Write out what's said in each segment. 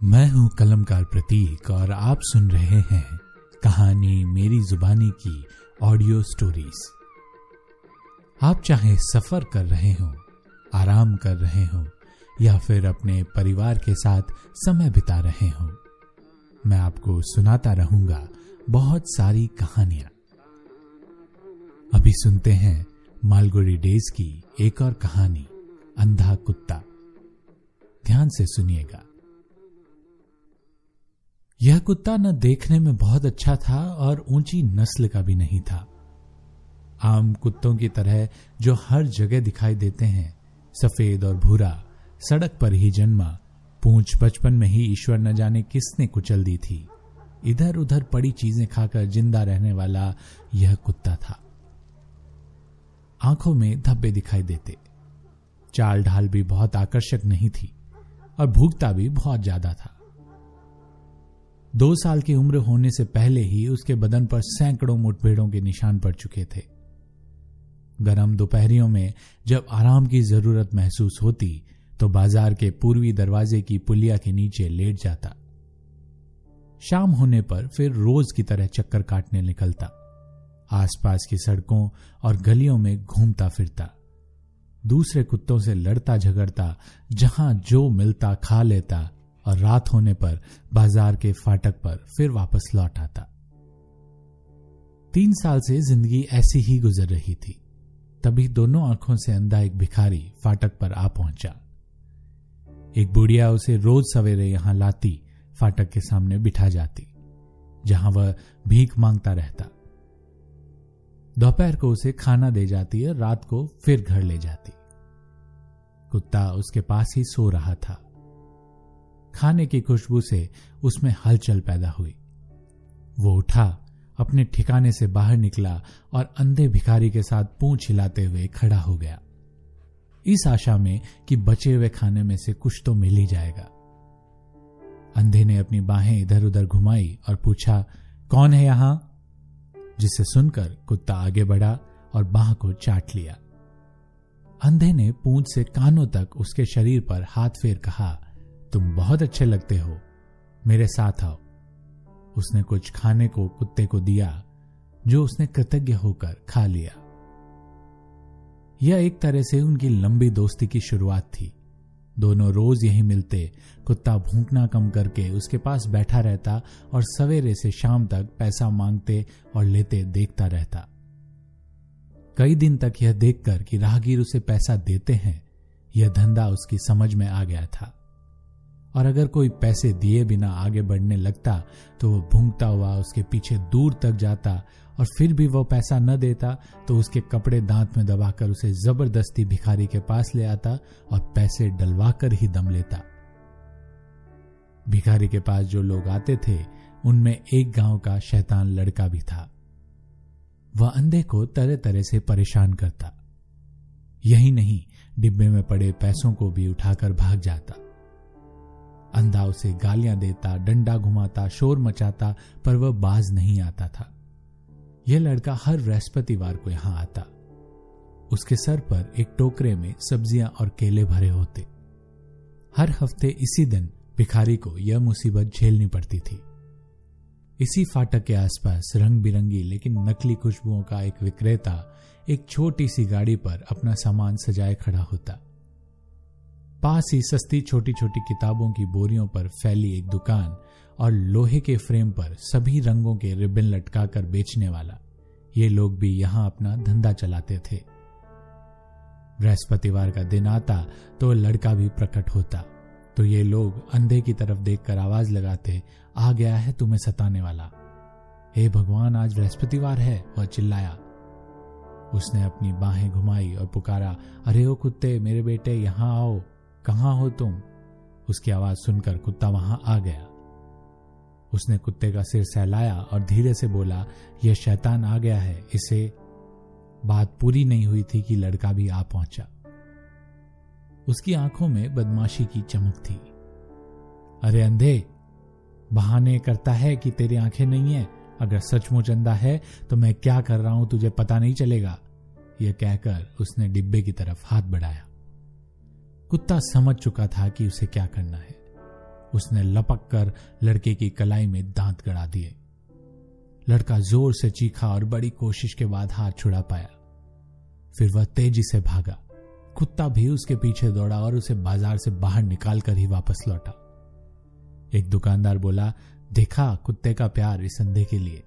मैं हूँ कलमकार प्रतीक और आप सुन रहे हैं कहानी मेरी जुबानी की ऑडियो स्टोरीज। आप चाहे सफ़र कर रहे हो, आराम कर रहे हो, या फिर अपने परिवार के साथ समय बिता रहे हो, मैं आपको सुनाता रहूँगा बहुत सारी कहानियाँ। अभी सुनते हैं मालगुड़ी डेज़ की एक और कहानी, अंधा कुत्ता। ध्यान से सुनिएगा। यह कुत्ता न देखने में बहुत अच्छा था और ऊँची नस्ल का भी नहीं था। आम कुत्तों की तरह जो हर जगह दिखाई देते हैं, सफ़ेद और भूरा, सड़क पर ही जन्मा, पूंछ बचपन में ही ईश्वर न जाने किसने कुचल दी थी। इधर उधर पड़ी चीज़ें खाकर ज़िंदा रहने वाला यह कुत्ता था। आँखों में धब्बे दिखाई देते। चाल ढाल भी बहुत आकर्षक नहीं थी और भूखता भी बहुत ज़्यादा था। दो साल की उम्र होने से पहले ही उसके बदन पर सैकड़ों मुठभेड़ों के निशान पड़ चुके थे। गर्म दोपहरियों में जब आराम की ज़रूरत महसूस होती तो बाज़ार के पूर्वी दरवाजे की पुलिया के नीचे लेट जाता। शाम होने पर फिर रोज की तरह चक्कर काटने निकलता। आसपास की सड़कों और गलियों में घूमता फिरता। दूसरे कुत्तों से लड़ता झगड़ता, जहाँ जो मिलता खा लेता और रात होने पर बाज़ार के फाटक पर फिर वापस लौट आता। तीन साल से ज़िंदगी ऐसी ही गुजर रही थी। तभी दोनों आँखों से अंधा एक भिखारी फाटक पर आ पहुँचा। एक बुढ़िया उसे रोज सवेरे यहाँ लाती, फाटक के सामने बिठा जाती, जहाँ वह भीख माँगता रहता। दोपहर को उसे खाना दे जाती है रात को फिर घर ले जाती। कुत्ता उसके पास ही सो रहा था। खाने की खुशबू से उसमें हलचल पैदा हुई। वो उठा, अपने ठिकाने से बाहर निकला और अंधे भिखारी के साथ पूंछ हिलाते हुए खड़ा हो गया। इस आशा में कि बचे हुए खाने में से कुछ तो मिल ही जाएगा। अंधे ने अपनी बाहें इधर उधर घुमाई और पूछा, कौन है यहाँ? जिसे सुनकर कुत्ता आगे बढ़ा और बाह को चाट लिया। अंधे ने पूंछ से कानों तक उसके शरीर पर हाथ फेर कहा तुम बहुत अच्छे लगते हो। मेरे साथ आओ। उसने कुछ खाने को, कुत्ते को दिया, जो उसने कृतज्ञ होकर खा लिया। यह एक तरह से उनकी लंबी दोस्ती की शुरुआत थी। दोनों रोज यही मिलते, कुत्ता भूखना कम करके उसके पास बैठा रहता और सवेरे से शाम तक पैसा मांगते और लेते देखता रहता। कई दिन तक यह देखकर कि राहगीर उसे पैसा देते हैं, यह धंधा उसकी समझ में आ गया था। और अगर कोई पैसे दिए बिना आगे बढ़ने लगता तो वो भूंगता हुआ उसके पीछे दूर तक जाता और फिर भी वो पैसा न देता तो उसके कपड़े दांत में दबाकर उसे ज़बरदस्ती भिखारी के पास ले आता और पैसे डलवाकर ही दम लेता। भिखारी के पास जो लोग आते थे, उनमें एक गाँव का शैतान लड़का भी था। वह अंधे को तरह तरह से परेशान करता। यही नहीं, डिब्बे में पड़े पैसों को भी उठाकर भाग जाता। अंधा उसे गालियाँ देता, डंडा घुमाता, शोर मचाता, पर वह बाज नहीं आता था। यह लड़का हर बृहस्पतिवार को यहाँ आता। उसके सर पर एक टोकरे में सब्ज़ियाँ और केले भरे होते। हर हफ़्ते इसी दिन भिखारी को यह मुसीबत झेलनी पड़ती थी। इसी फाटक के आसपास रंग बिरंगी लेकिन नकली खुशबुओं का एक विक्रेता एक छोटी सी गाड़ी पर अपना सामान सजाए खड़ा होता। पास ही सस्ती छोटी छोटी किताबों की बोरियों पर फैली एक दुकान और लोहे के फ्रेम पर सभी रंगों के रिबन लटकाकर बेचने वाला। ये लोग भी यहाँ अपना धंधा चलाते थे। बृहस्पतिवार का दिन आता तो लड़का भी प्रकट होता। तो ये लोग अंधे की तरफ़ देखकर आवाज़ लगाते, आ गया है तुम्हें सताने वाला। हे भगवान, आज बृहस्पतिवार है वह चिल्लाया। उसने अपनी बाहें घुमाई और पुकारा, अरे ओ कुत्ते, मेरे बेटे, यहाँ आओ। कहाँ हो तुम? उसकी आवाज़ सुनकर कुत्ता वहाँ आ गया। उसने कुत्ते का सिर सहलाया और धीरे से बोला, यह शैतान आ गया है। इसे बात पूरी नहीं हुई थी कि लड़का भी आ पहुँचा। उसकी आँखों में बदमाशी की चमक थी। अरे अंधे, बहाने करता है कि तेरी आँखें नहीं है? अगर सचमुच अंधा है तो मैं क्या कर रहा हूँ? तुझे पता नहीं चलेगा। यह कहकर उसने डिब्बे की तरफ़ हाथ बढ़ाया। कुत्ता समझ चुका था कि उसे क्या करना है। उसने लपक कर लड़के की कलाई में दांत गड़ा दिए। लड़का ज़ोर से चीखा और बड़ी कोशिश के बाद हाथ छुड़ा पाया। फिर वह तेज़ी से भागा। कुत्ता भी उसके पीछे दौड़ा और उसे बाज़ार से बाहर निकाल कर ही वापस लौटा। एक दुकानदार बोला, देखा, कुत्ते का प्यार इस अंधे के लिए।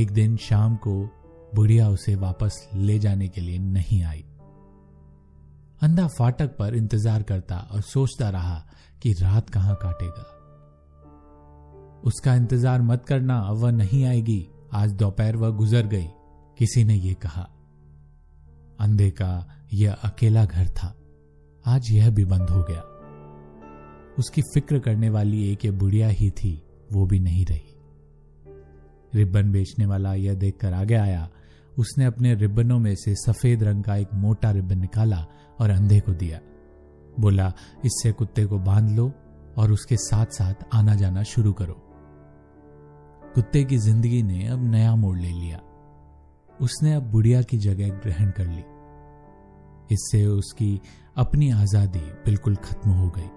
एक दिन शाम को बुढ़िया उसे वापस ले जाने के लिए नहीं आई। अंधा फाटक पर इंतज़ार करता और सोचता रहा कि रात कहाँ काटेगा। उसका इंतज़ार मत करना, अब वह नहीं आएगी। आज दोपहर वह गुजर गई। किसी ने यह कहा, अंधे का यह अकेला घर था। आज यह भी बंद हो गया। उसकी फ़िक्र करने वाली एक बुढ़िया ही थी, वो भी नहीं रही। रिबन बेचने वाला यह देखकर आगे आया। उसने अपने रिबनों में से सफ़ेद रंग का एक मोटा रिबन निकाला और अंधे को दिया। बोला, इससे कुत्ते को बाँध लो और उसके साथ साथ आना जाना शुरू करो। कुत्ते की ज़िंदगी ने अब नया मोड़ ले लिया। उसने अब बुढ़िया की जगह ग्रहण कर ली। इससे उसकी अपनी आज़ादी बिल्कुल खत्म हो गई।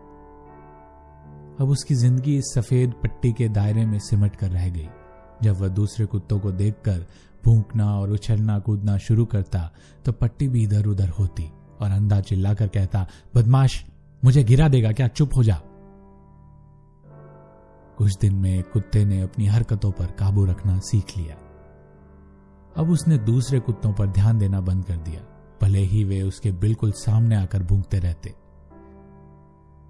अब उसकी ज़िंदगी इस सफ़ेद पट्टी के दायरे में सिमट कर रह गई। जब वह दूसरे कुत्तों को देखकर भूखना और उछलना कूदना शुरू करता तो पट्टी भी इधर उधर होती। और अंधा चिल्लाकर कहता, बदमाश, मुझे गिरा देगा क्या? चुप हो जा. कुछ दिन में कुत्ते ने अपनी हरकतों पर काबू रखना सीख लिया। अब उसने दूसरे कुत्तों पर ध्यान देना बंद कर दिया। भले ही वे उसके बिल्कुल सामने आकर भूखते रहते।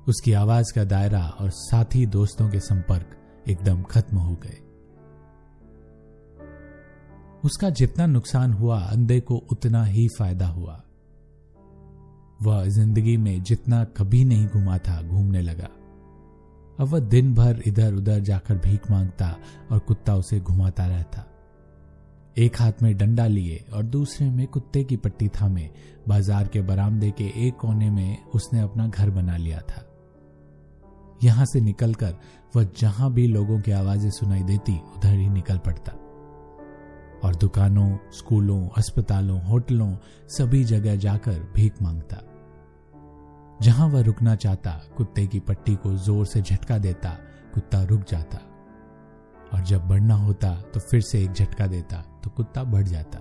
उसकी आवाज़ का दायरा और साथी दोस्तों के संपर्क एकदम खत्म हो गए। उसका जितना नुकसान हुआ, अंधे को उतना ही फ़ायदा हुआ। वह ज़िंदगी में जितना कभी नहीं घुमा था, घूमने लगा। अब वह दिन भर इधर उधर जाकर भीख माँगता और कुत्ता उसे घुमाता रहता। एक हाथ में डंडा लिए और दूसरे में कुत्ते की पट्टी थामे। बाज़ार के बरामदे के एक कोने में उसने अपना घर बना लिया था। यहाँ से निकलकर वह जहाँ भी लोगों की आवाज़ें सुनाई देती, उधर ही निकल पड़ता। और दुकानों, स्कूलों, अस्पतालों, होटलों, सभी जगह जाकर भीख माँगता। जहाँ वह रुकना चाहता, कुत्ते की पट्टी को ज़ोर से झटका देता, कुत्ता रुक जाता। और जब बढ़ना होता तो फिर से एक झटका देता तो कुत्ता बढ़ जाता।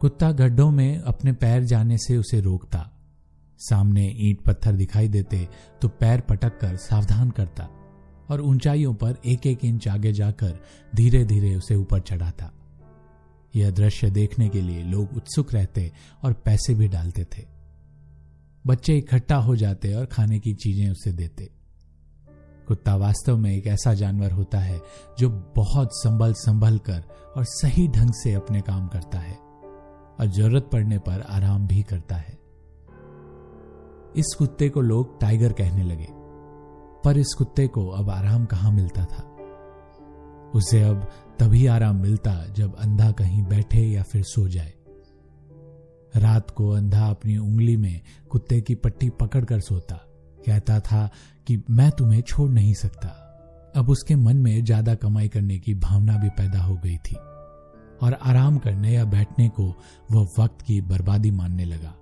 कुत्ता गड्ढों में अपने पैर जाने से उसे रोकता। सामने ईंट पत्थर दिखाई देते तो पैर पटक कर सावधान करता। और ऊंचाइयों पर एक एक इंच आगे जाकर धीरे धीरे उसे ऊपर चढ़ाता यह दृश्य देखने के लिए लोग उत्सुक रहते और पैसे भी डालते थे। बच्चे इकट्ठा हो जाते और खाने की चीज़ें उसे देते। कुत्ता वास्तव में एक ऐसा जानवर होता है जो बहुत संभल संभल कर और सही ढंग से अपने काम करता है और ज़रूरत पड़ने पर आराम भी करता है। इस कुत्ते को लोग टाइगर कहने लगे। पर इस कुत्ते को अब आराम कहाँ मिलता था? उसे अब तभी आराम मिलता जब अंधा कहीं बैठे या फिर सो जाए। रात को अंधा अपनी उंगली में कुत्ते की पट्टी पकड़कर सोता। कहता था कि मैं तुम्हें छोड़ नहीं सकता। अब उसके मन में ज़्यादा कमाई करने की भावना भी पैदा हो गई थी। और आराम करने या बैठने को वह वक्त की बर्बादी मानने लगा।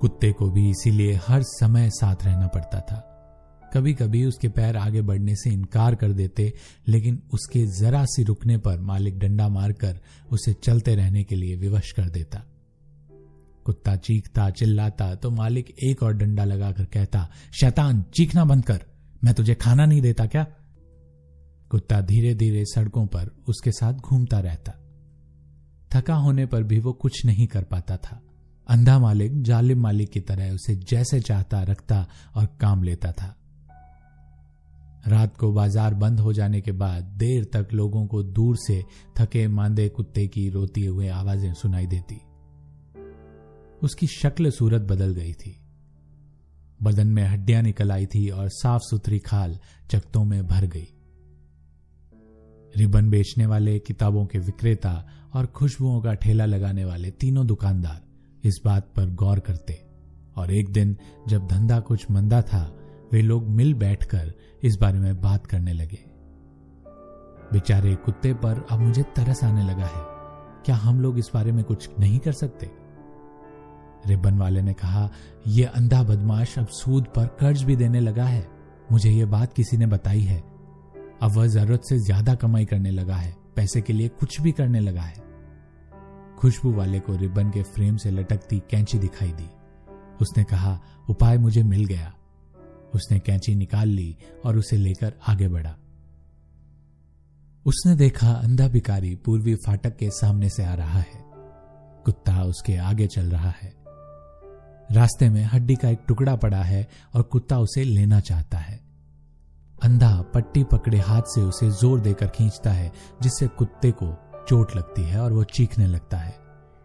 कुत्ते को भी इसीलिए हर समय साथ रहना पड़ता था। कभी कभी उसके पैर आगे बढ़ने से इनकार कर देते, लेकिन उसके जरा सी रुकने पर मालिक डंडा मारकर उसे चलते रहने के लिए विवश कर देता। कुत्ता चीखता, चिल्लाता तो मालिक एक और डंडा लगाकर कहता, शैतान, चीखना बंद कर। मैं तुझे खाना नहीं देता क्या? कुत्ता धीरे धीरे सड़कों पर उसके साथ घूमता रहता। थका होने पर भी वो कुछ नहीं कर पाता था। अंधा मालिक, जालिम मालिक की तरह उसे जैसे चाहता, रखता और काम लेता था। रात को बाज़ार बंद हो जाने के बाद देर तक लोगों को दूर से थके मांदे कुत्ते की रोती हुए आवाज़ें सुनाई देती। उसकी शक्ल सूरत बदल गई थी। बदन में हड्डियाँ निकल आई थी और साफ़ सुथरी खाल चकतों में भर गई। रिबन बेचने वाले, किताबों के विक्रेता और खुशबुओं का ठेला लगाने वाले तीनों दुकानदार इस बात पर गौर करते और एक दिन जब धंधा कुछ मंदा था वे लोग मिल बैठकर इस बारे में बात करने लगे। बेचारे कुत्ते पर अब मुझे तरस आने लगा है। क्या हम लोग इस बारे में कुछ नहीं कर सकते? रिबन वाले ने कहा यह अंधा बदमाश अब सूद पर कर्ज भी देने लगा है। मुझे यह बात किसी ने बताई है। अब वह ज़रूरत से ज़्यादा कमाई करने लगा है। पैसे के लिए कुछ भी करने लगा है। खुशबू वाले को रिबन के फ्रेम से लटकती कैंची दिखाई दी। उसने कहा, उपाय मुझे मिल गया। उसने कैंची निकाल ली और उसे लेकर आगे बढ़ा। उसने देखा अंधा भिकारी पूर्वी फाटक के सामने से आ रहा है। कुत्ता उसके आगे चल रहा है। रास्ते में हड्डी का एक टुकड़ा पड़ा है और कुत्ता उसे लेना चाहता है। अंधा पट्टी पकड़े हाथ से उसे ज़ोर देकर खींचता है, जिससे कुत्ते को चोट लगती है और वो चीखने लगता है।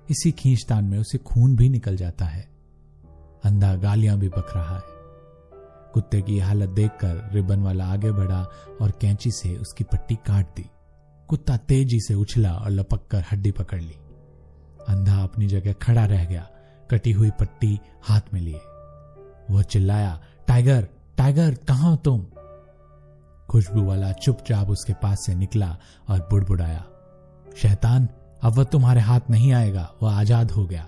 इसी खींचतान में उसे खून भी निकल जाता है। अंधा गालियाँ भी बक रहा है। कुत्ते की हालत देखकर रिबन वाला आगे बढ़ा और कैंची से उसकी पट्टी काट दी। कुत्ता तेज़ी से उछला और लपक कर हड्डी पकड़ ली। अंधा अपनी जगह खड़ा रह गया। कटी हुई पट्टी हाथ में लिए। वह चिल्लाया, टाइगर टाइगर, कहा तुम? खुशबू वाला चुपचाप उसके पास से निकला और बुड़बुड़ाया, शैतान, अब वह तुम्हारे हाथ नहीं आएगा। वह आज़ाद हो गया।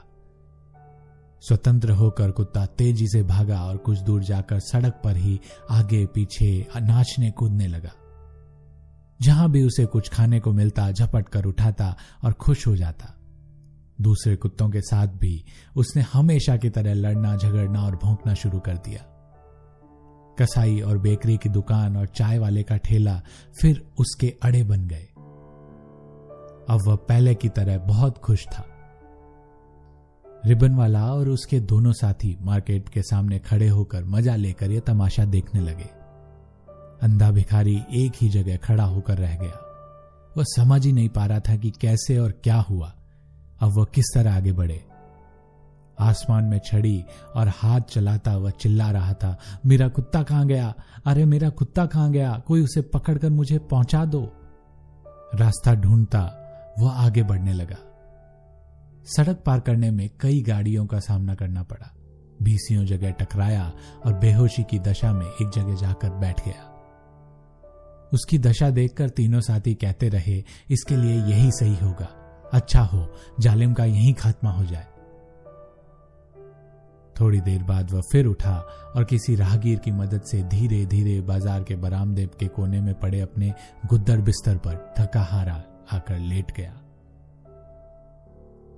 स्वतंत्र होकर कुत्ता तेज़ी से भागा और कुछ दूर जाकर सड़क पर ही आगे पीछे नाचने कूदने लगा। जहाँ भी उसे कुछ खाने को मिलता, झपट कर उठाता और खुश हो जाता। दूसरे कुत्तों के साथ भी उसने हमेशा की तरह लड़ना, झगड़ना और भौंकना शुरू कर दिया। कसाई और बेकरी की दुकान और चाय वाले का ठेला फिर उसके अड़े बन गए। अब वह पहले की तरह बहुत खुश था। रिबन वाला और उसके दोनों साथी मार्केट के सामने खड़े होकर मज़ा लेकर यह तमाशा देखने लगे। अंधा भिखारी एक ही जगह खड़ा होकर रह गया। वह समझ ही नहीं पा रहा था कि कैसे और क्या हुआ। अब वह किस तरह आगे बढ़े। आसमान में छड़ी और हाथ चलाता वह चिल्ला रहा था, मेरा कुत्ता कहाँ गया? अरे मेरा कुत्ता कहाँ गया? कोई उसे पकड़कर मुझे पहुँचा दो। रास्ता ढूंढता वह आगे बढ़ने लगा। सड़क पार करने में कई गाड़ियों का सामना करना पड़ा। बीसियों जगह टकराया और बेहोशी की दशा में एक जगह जाकर बैठ गया। उसकी दशा देखकर तीनों साथी कहते रहे, इसके लिए यही सही होगा। अच्छा हो, जालिम का यही खात्मा हो जाए। थोड़ी देर बाद वह फिर उठा और किसी राहगीर की मदद से धीरे धीरे बाज़ार के बरामदेव के कोने में पड़े अपने गुद्दर बिस्तर पर थका हारा आकर लेट गया।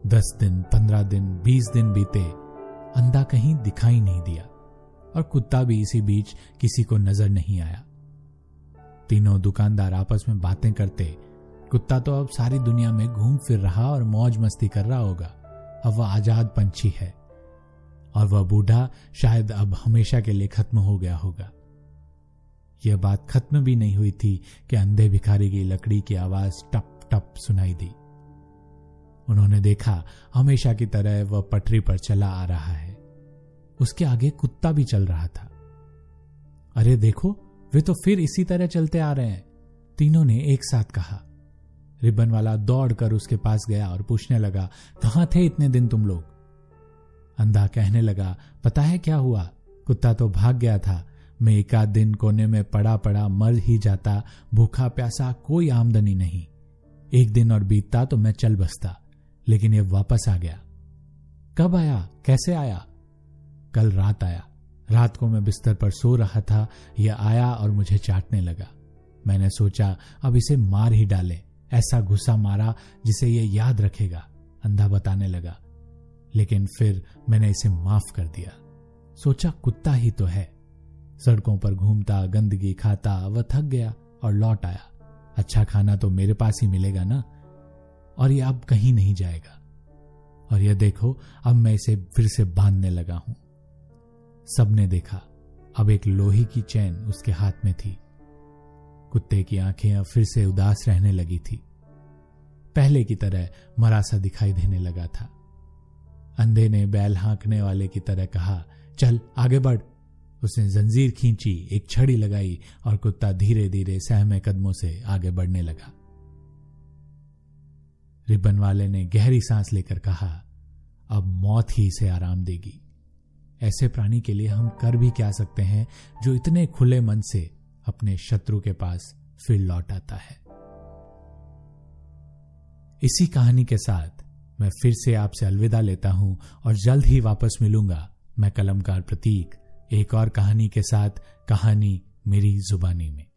दस दिन, पंद्रह दिन, बीस दिन बीते, अंधा कहीं दिखाई नहीं दिया और कुत्ता भी इसी बीच किसी को नज़र नहीं आया। तीनों दुकानदार आपस में बातें करते, कुत्ता तो अब सारी दुनिया में घूम फिर रहा और मौज मस्ती कर रहा होगा। अब वह आज़ाद पंछी है और वह बूढ़ा शायद अब हमेशा के लिए खत्म हो गया होगा। यह बात खत्म भी नहीं हुई थी कि अंधे भिखारी की लकड़ी की आवाज़ टप टप सुनाई दी। उन्होंने देखा, हमेशा की तरह वह पटरी पर चला आ रहा है। उसके आगे कुत्ता भी चल रहा था। अरे देखो, वे तो फिर इसी तरह चलते आ रहे हैं। तीनों ने एक साथ कहा। रिबन वाला दौड़कर उसके पास गया और पूछने लगा, कहाँ थे इतने दिन तुम लोग? अंधा कहने लगा, पता है क्या हुआ? कुत्ता तो भाग गया था। मैं एक आध दिन कोने में पड़ा पड़ा मर ही जाता, भूखा प्यासा कोई आमदनी नहीं। एक दिन और बीतता तो मैं चल बसता। लेकिन ये वापस आ गया। कब आया? कैसे आया? कल रात आया। रात को मैं बिस्तर पर सो रहा था यह आया और मुझे चाटने लगा। मैंने सोचा, अब इसे मार ही डाले। ऐसा गुस्सा मारा जिसे यह याद रखेगा, अंधा बताने लगा। लेकिन फिर मैंने इसे माफ़ कर दिया। सोचा, कुत्ता ही तो है। सड़कों पर घूमता, गंदगी खाता, वह थक गया और लौट आया। अच्छा खाना तो मेरे पास ही मिलेगा ना? और यह अब कहीं नहीं जाएगा। और यह देखो, अब मैं इसे फिर से बांधने लगा हूँ। सबने देखा, अब एक लोही की चैन उसके हाथ में थी। कुत्ते की आँखें अब फिर से उदास रहने लगी थी। पहले की तरह मरासा दिखाई देने लगा था। अंधे ने बैल हाँकने वाले की तरह कहा, चल, आगे बढ़। उसने जंजीर खींची, एक छड़ी लगाई और कुत्ता धीरे धीरे सहमे कदमों से आगे बढ़ने लगा। रिबन वाले ने गहरी सांस लेकर कहा, अब मौत ही इसे आराम देगी। ऐसे प्राणी के लिए हम कर भी क्या सकते हैं जो इतने खुले मन से अपने शत्रु के पास फिर लौट आता है? इसी कहानी के साथ मैं फिर से आपसे अलविदा लेता हूँ और जल्द ही वापस मिलूँगा मैं कलमकार प्रतीक, एक और कहानी के साथ कहानी मेरी जुबानी में।